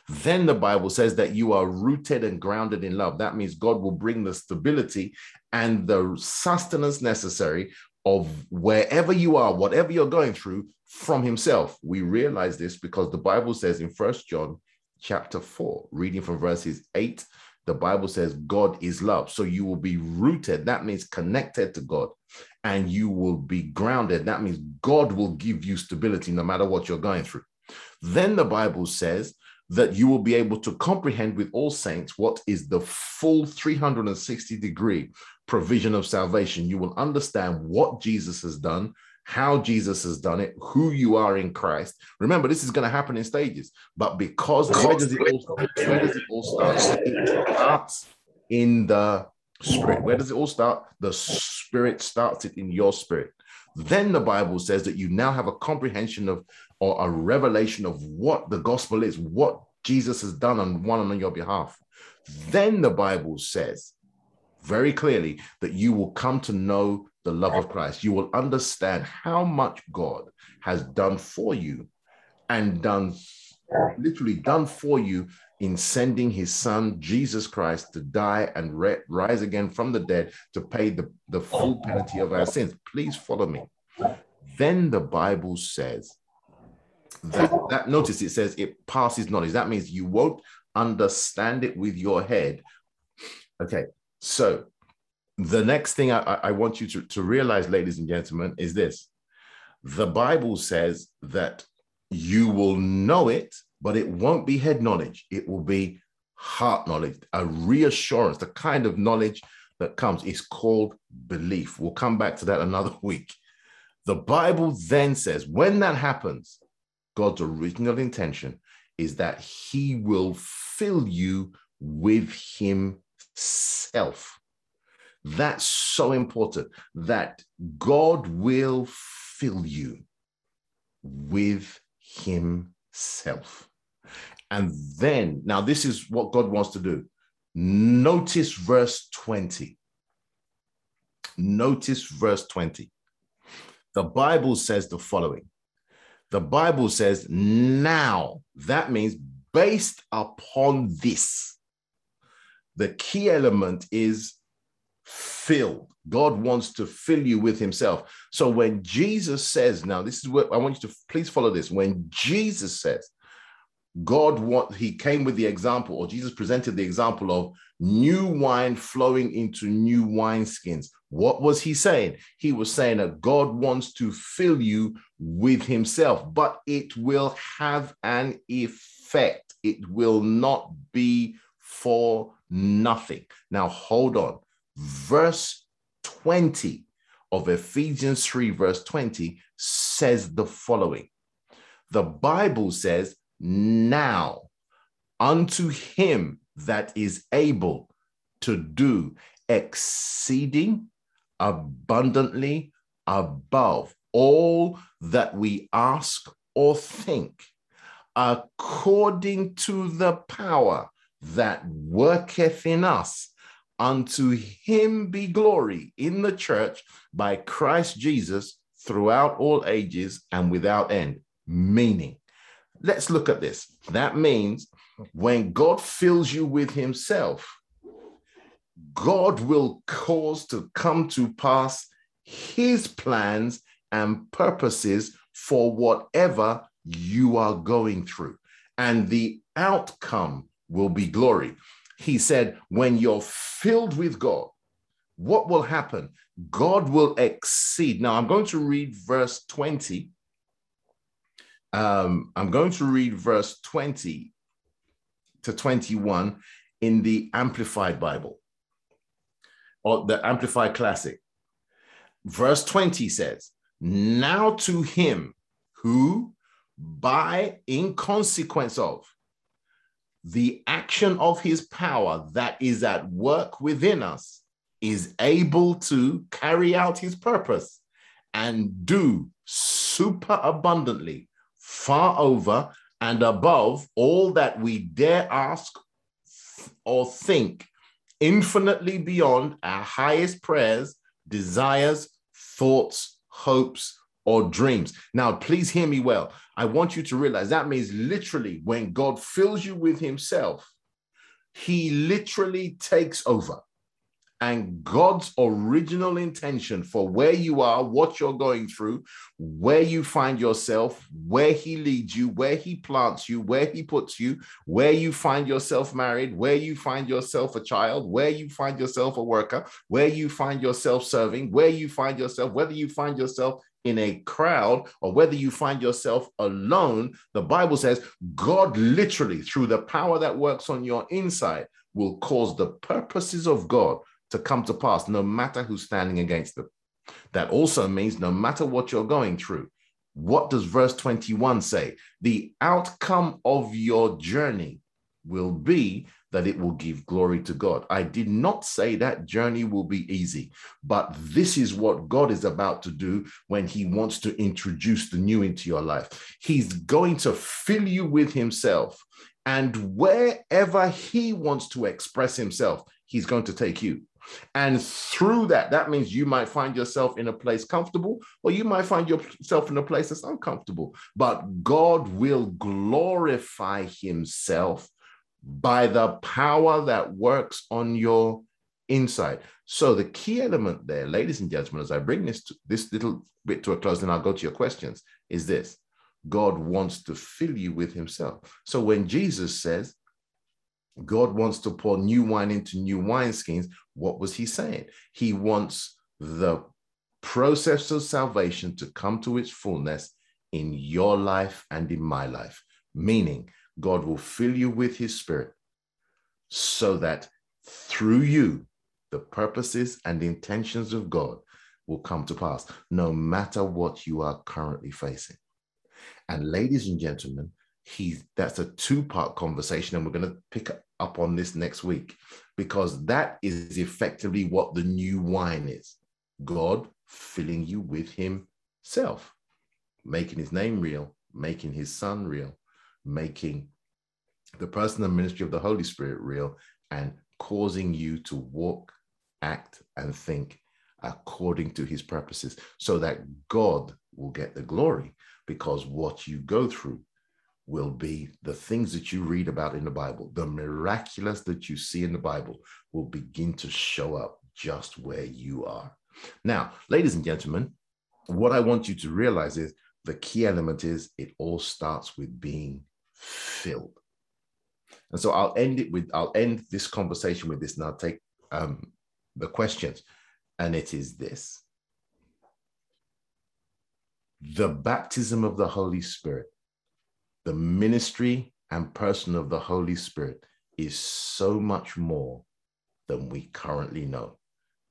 Then the Bible says that you are rooted and grounded in love. That means God will bring the stability and the sustenance necessary of wherever you are, whatever you're going through from himself. We realize this because the Bible says in First John chapter 4, reading from verses 8 the Bible says God is love. So you will be rooted. That means connected to God. And you will be grounded. That means God will give you stability no matter what you're going through. Then the Bible says that you will be able to comprehend with all saints what is the full 360 degree provision of salvation. You will understand what Jesus has done how Jesus has done it, who you are in Christ. Remember, this is going to happen in stages, but because where does it all start? Where does it all start? It starts in the spirit. Where does it all start? The spirit starts it in your spirit. Then the Bible says that you now have a comprehension of or a revelation of what the gospel is, what Jesus has done on one and on your behalf. Then the Bible says very clearly that you will come to know the love of Christ, you will understand how much God has done for you and done literally done for you in sending his son Jesus Christ to die and re- rise again from the dead to pay the, the full penalty of our sins. Please follow me. Then the Bible says that, that notice it says it passes knowledge. That means you won't understand it with your head. Okay, so the next thing I, I want you to, to realize, ladies and gentlemen, is this the Bible says that you will know it, but it won't be head knowledge. It will be heart knowledge, a reassurance, the kind of knowledge that comes. It's called belief. We'll come back to that another week. The Bible then says when that happens, God's original intention is that he will fill you with himself. That's so important that God will fill you with himself. And then, now this is what God wants to do. Notice verse 20. Notice verse 20. The Bible says the following the Bible says, now, that means based upon this. The key element is filled. God wants to fill you with himself. So when Jesus says, now this is what I want you to please follow this. When Jesus says, God what he came with the example, or Jesus presented the example of new wine flowing into new wineskins. What was he saying? He was saying that God wants to fill you with himself, but it will have an effect. It will not be for nothing. Now, hold on. Verse 20 of Ephesians 3, verse 20 says the following The Bible says, Now unto him that is able to do exceeding abundantly above all that we ask or think, according to the power that worketh in us. Unto him be glory in the church by Christ Jesus throughout all ages and without end. Meaning, let's look at this. That means when God fills you with himself, God will cause to come to pass his plans and purposes for whatever you are going through. And the outcome will be glory. He said, when you're filled with God, what will happen? God will exceed. Now, I'm going to read verse 20. Um, I'm going to read verse 20 to 21 in the Amplified Bible or the Amplified Classic. Verse 20 says, Now to him who, by in consequence of the action of his power that is at work within us, is able to carry out his purpose and do super abundantly, far over and above all that we dare ask or think, infinitely beyond our highest prayers, desires, thoughts, hopes, or dreams. Now, please hear me well. I want you to realize that means literally when God fills you with Himself, He literally takes over and God's original intention for where you are, what you're going through, where you find yourself, where He leads you, where He plants you, where He puts you, where you find yourself married, where you find yourself a child, where you find yourself a worker, where you find yourself serving, where you find yourself, whether you find yourself in a crowd or whether you find yourself alone, the Bible says God literally, through the power that works on your inside, will cause the purposes of God to come to pass, no matter who's standing against them. That also means no matter what you're going through, what does verse 21 say? The outcome of your journey will be that it will give glory to God. I did not say that journey will be easy, but this is what God is about to do when He wants to introduce the new into your life. He's going to fill you with Himself, and wherever He wants to express Himself, He's going to take you. And through that, that means you might find yourself in a place comfortable, or you might find yourself in a place that's uncomfortable. But God will glorify Himself by the power that works on your inside. So the key element there, ladies and gentlemen, as I bring this to, this little bit to a close, and I'll go to your questions, is this: God wants to fill you with Himself. So when Jesus says, God wants to pour new wine into new wineskins. What was he saying? He wants the process of salvation to come to its fullness in your life and in my life, meaning God will fill you with his spirit so that through you, the purposes and intentions of God will come to pass, no matter what you are currently facing. And ladies and gentlemen, he's that's a two-part conversation, and we're going to pick up on this next week because that is effectively what the new wine is. God filling you with himself, making his name real, making his son real, making the person and ministry of the Holy Spirit real, and causing you to walk, act, and think according to his purposes so that God will get the glory because what you go through will be the things that you read about in the Bible, the miraculous that you see in the Bible will begin to show up just where you are. Now, ladies and gentlemen, what I want you to realize is the key element is it all starts with being filled. And so I'll end it with I'll end this conversation with this and I'll take um, the questions. And it is this the baptism of the Holy Spirit, the ministry and person of the Holy Spirit is so much more than we currently know.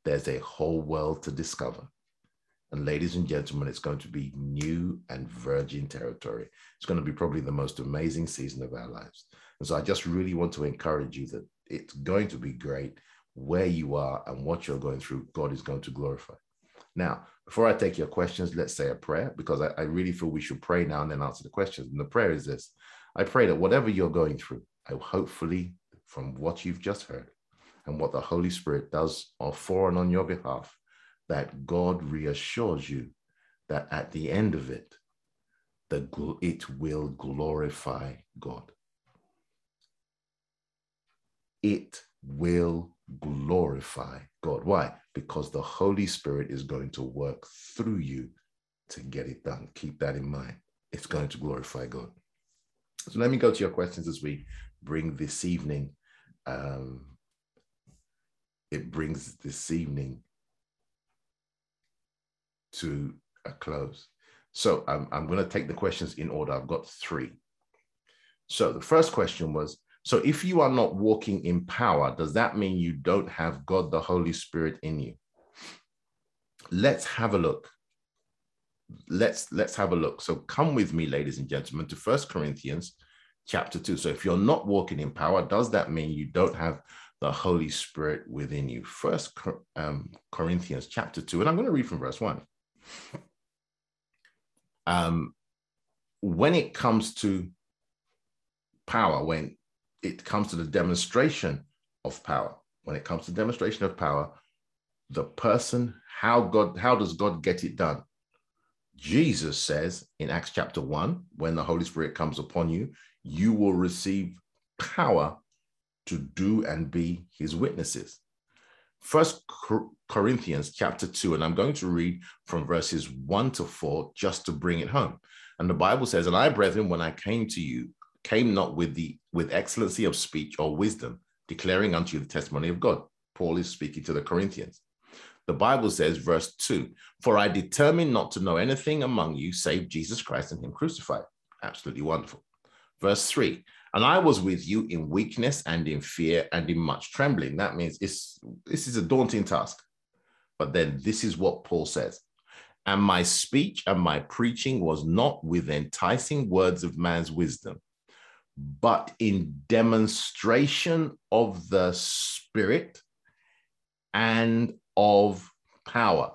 There's a whole world to discover. And ladies and gentlemen, it's going to be new and virgin territory. It's going to be probably the most amazing season of our lives. And so I just really want to encourage you that it's going to be great where you are and what you're going through. God is going to glorify. Now, before I take your questions, let's say a prayer because I, I really feel we should pray now and then answer the questions. And the prayer is this I pray that whatever you're going through, I hopefully, from what you've just heard and what the Holy Spirit does for and on your behalf, that God reassures you that at the end of it, the, it will glorify God. It will glorify God. Why? Because the Holy Spirit is going to work through you to get it done. Keep that in mind. It's going to glorify God. So let me go to your questions as we bring this evening. Um, it brings this evening to a close. So I'm, I'm going to take the questions in order. I've got three. So the first question was So if you are not walking in power, does that mean you don't have God the Holy Spirit in you? Let's have a look. Let's let's have a look. So come with me, ladies and gentlemen, to First Corinthians chapter 2. So if you're not walking in power, does that mean you don't have the Holy Spirit within you? First um, Corinthians chapter 2, and I'm going to read from verse 1 um, when it comes to power, when it comes to the demonstration of power, when it comes to demonstration of power, the person, how God, how does God get it done? Jesus says in Acts chapter 1, when the Holy Spirit comes upon you, you will receive power to do and be his witnesses. First Corinthians chapter 2, and I'm going to read from verses 1 to 4 just to bring it home. And the Bible says, And I, brethren, when I came to you, came not with the with excellency of speech or wisdom, declaring unto you the testimony of God. Paul is speaking to the Corinthians. The Bible says, verse 2 For I determined not to know anything among you save Jesus Christ and Him crucified. Absolutely wonderful. Verse 3 and I was with you in weakness and in fear and in much trembling. That means it's, this is a daunting task. But then this is what Paul says. And my speech and my preaching was not with enticing words of man's wisdom, but in demonstration of the Spirit and of power.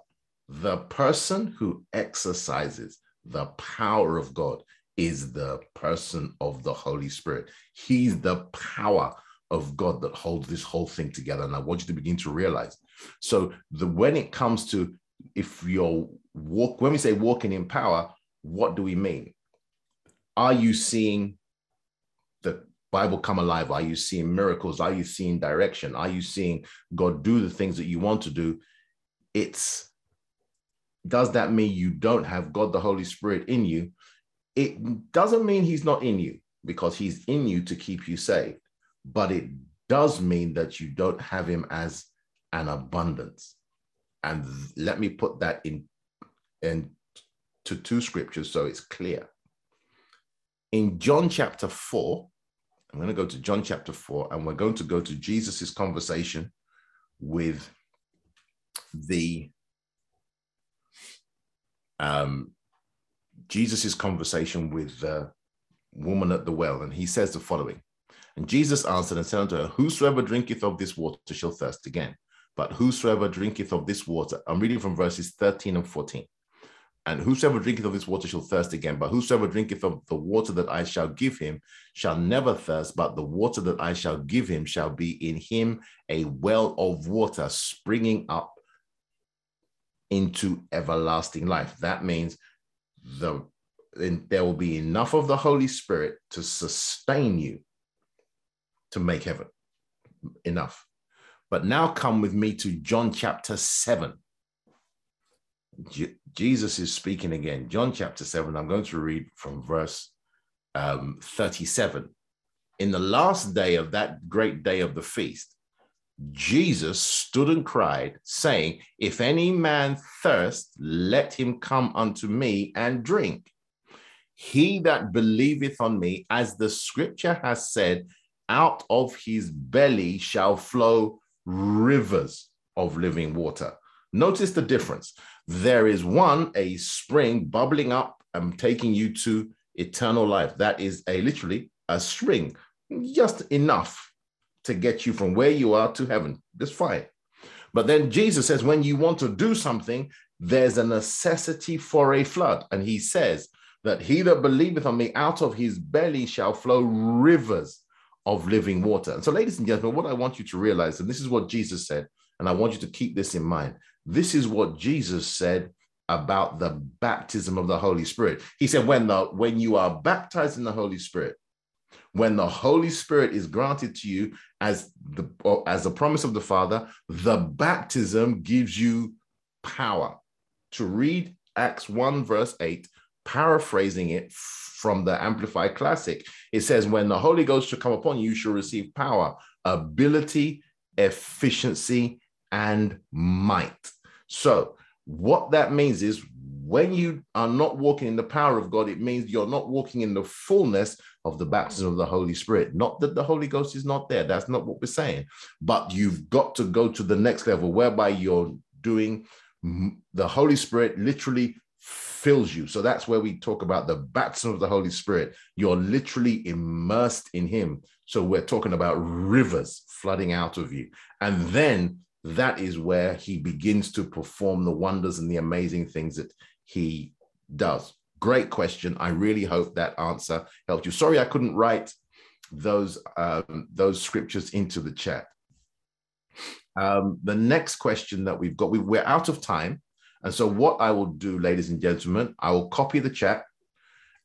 The person who exercises the power of God is the person of the Holy Spirit. He's the power of God that holds this whole thing together. And I want you to begin to realize. So the when it comes to if you're walk, when we say walking in power, what do we mean? Are you seeing the Bible come alive? Are you seeing miracles? Are you seeing direction? Are you seeing God do the things that you want to do? It's does that mean you don't have God the Holy Spirit in you? It doesn't mean he's not in you because he's in you to keep you saved. but it does mean that you don't have him as an abundance. And let me put that in, in to two scriptures so it's clear. In John chapter 4, I'm going to go to John chapter 4, and we're going to go to Jesus's conversation with the um, Jesus's conversation with the woman at the well, and he says the following. And Jesus answered and said unto her, Whosoever drinketh of this water shall thirst again. But whosoever drinketh of this water, I'm reading from verses 13 and 14. And whosoever drinketh of this water shall thirst again. But whosoever drinketh of the water that I shall give him shall never thirst, but the water that I shall give him shall be in him a well of water springing up into everlasting life. That means the there will be enough of the Holy Spirit to sustain you to make heaven. Enough. But now come with me to John chapter 7. Je- Jesus is speaking again. John chapter 7. I'm going to read from verse um, 37. In the last day of that great day of the feast, Jesus stood and cried, saying, If any man thirst, let him come unto me and drink. He that believeth on me, as the scripture has said, out of his belly shall flow rivers of living water. Notice the difference. There is one, a spring bubbling up and taking you to eternal life. That is a literally a spring, just enough to get you from where you are to heaven. That's fine. But then Jesus says, when you want to do something, there's a necessity for a flood. And he says that he that believeth on me out of his belly shall flow rivers of living water. And so, ladies and gentlemen, what I want you to realize, and this is what Jesus said, and I want you to keep this in mind. This is what Jesus said about the baptism of the Holy Spirit. He said, when the when you are baptized in the Holy Spirit, when the Holy Spirit is granted to you as the as a promise of the Father, the baptism gives you power. To read Acts 1, verse 8, paraphrasing it from the Amplified Classic, it says, When the Holy Ghost shall come upon you, you shall receive power, ability, efficiency, and might. So, what that means is when you are not walking in the power of God, it means you're not walking in the fullness of the baptism of the Holy Spirit. Not that the Holy Ghost is not there, that's not what we're saying, but you've got to go to the next level whereby you're doing the Holy Spirit literally fills you. So that's where we talk about the baptism of the Holy Spirit. You're literally immersed in Him. So we're talking about rivers flooding out of you. And then that is where He begins to perform the wonders and the amazing things that He does. Great question. I really hope that answer helped you. Sorry, I couldn't write those um, those scriptures into the chat. Um, the next question that we've got, we, we're out of time. And so, what I will do, ladies and gentlemen, I will copy the chat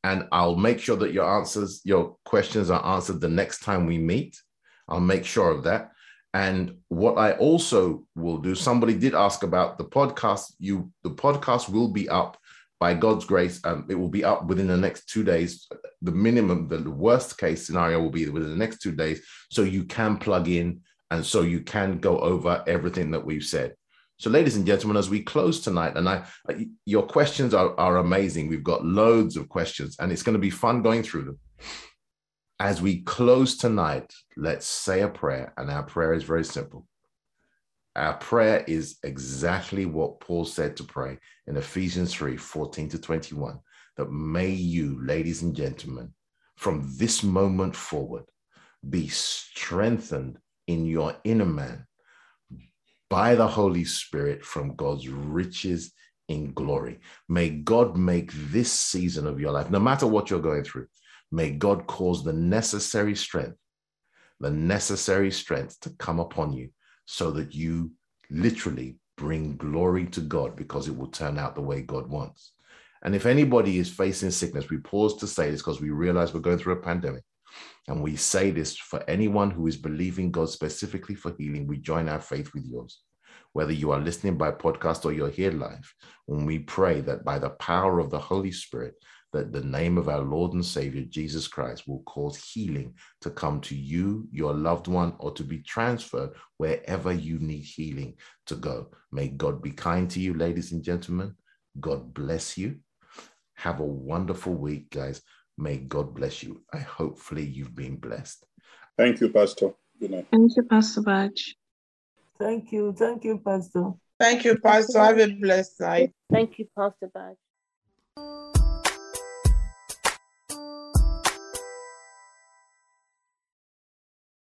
and I'll make sure that your answers, your questions are answered the next time we meet. I'll make sure of that. And what I also will do, somebody did ask about the podcast. You, the podcast will be up by God's grace. Um, it will be up within the next two days. The minimum, the worst case scenario will be within the next two days. So you can plug in and so you can go over everything that we've said. So, ladies and gentlemen, as we close tonight, and I, your questions are, are amazing. We've got loads of questions, and it's going to be fun going through them. As we close tonight, let's say a prayer, and our prayer is very simple. Our prayer is exactly what Paul said to pray in Ephesians 3 14 to 21 that may you, ladies and gentlemen, from this moment forward, be strengthened in your inner man by the Holy Spirit from God's riches in glory. May God make this season of your life, no matter what you're going through, may God cause the necessary strength, the necessary strength to come upon you so that you literally bring glory to God because it will turn out the way God wants. And if anybody is facing sickness, we pause to say this because we realize we're going through a pandemic. And we say this for anyone who is believing God specifically for healing, we join our faith with yours. Whether you are listening by podcast or you're here live, when we pray that by the power of the Holy Spirit, that the name of our Lord and Savior Jesus Christ will cause healing to come to you, your loved one, or to be transferred wherever you need healing to go. May God be kind to you, ladies and gentlemen. God bless you. Have a wonderful week, guys. May God bless you. I hopefully you've been blessed. Thank you, Pastor. Good night. Thank you, Pastor Baj. Thank you. Thank you, Pastor. Thank you, Pastor. Have a blessed night. Thank you, Pastor Baj.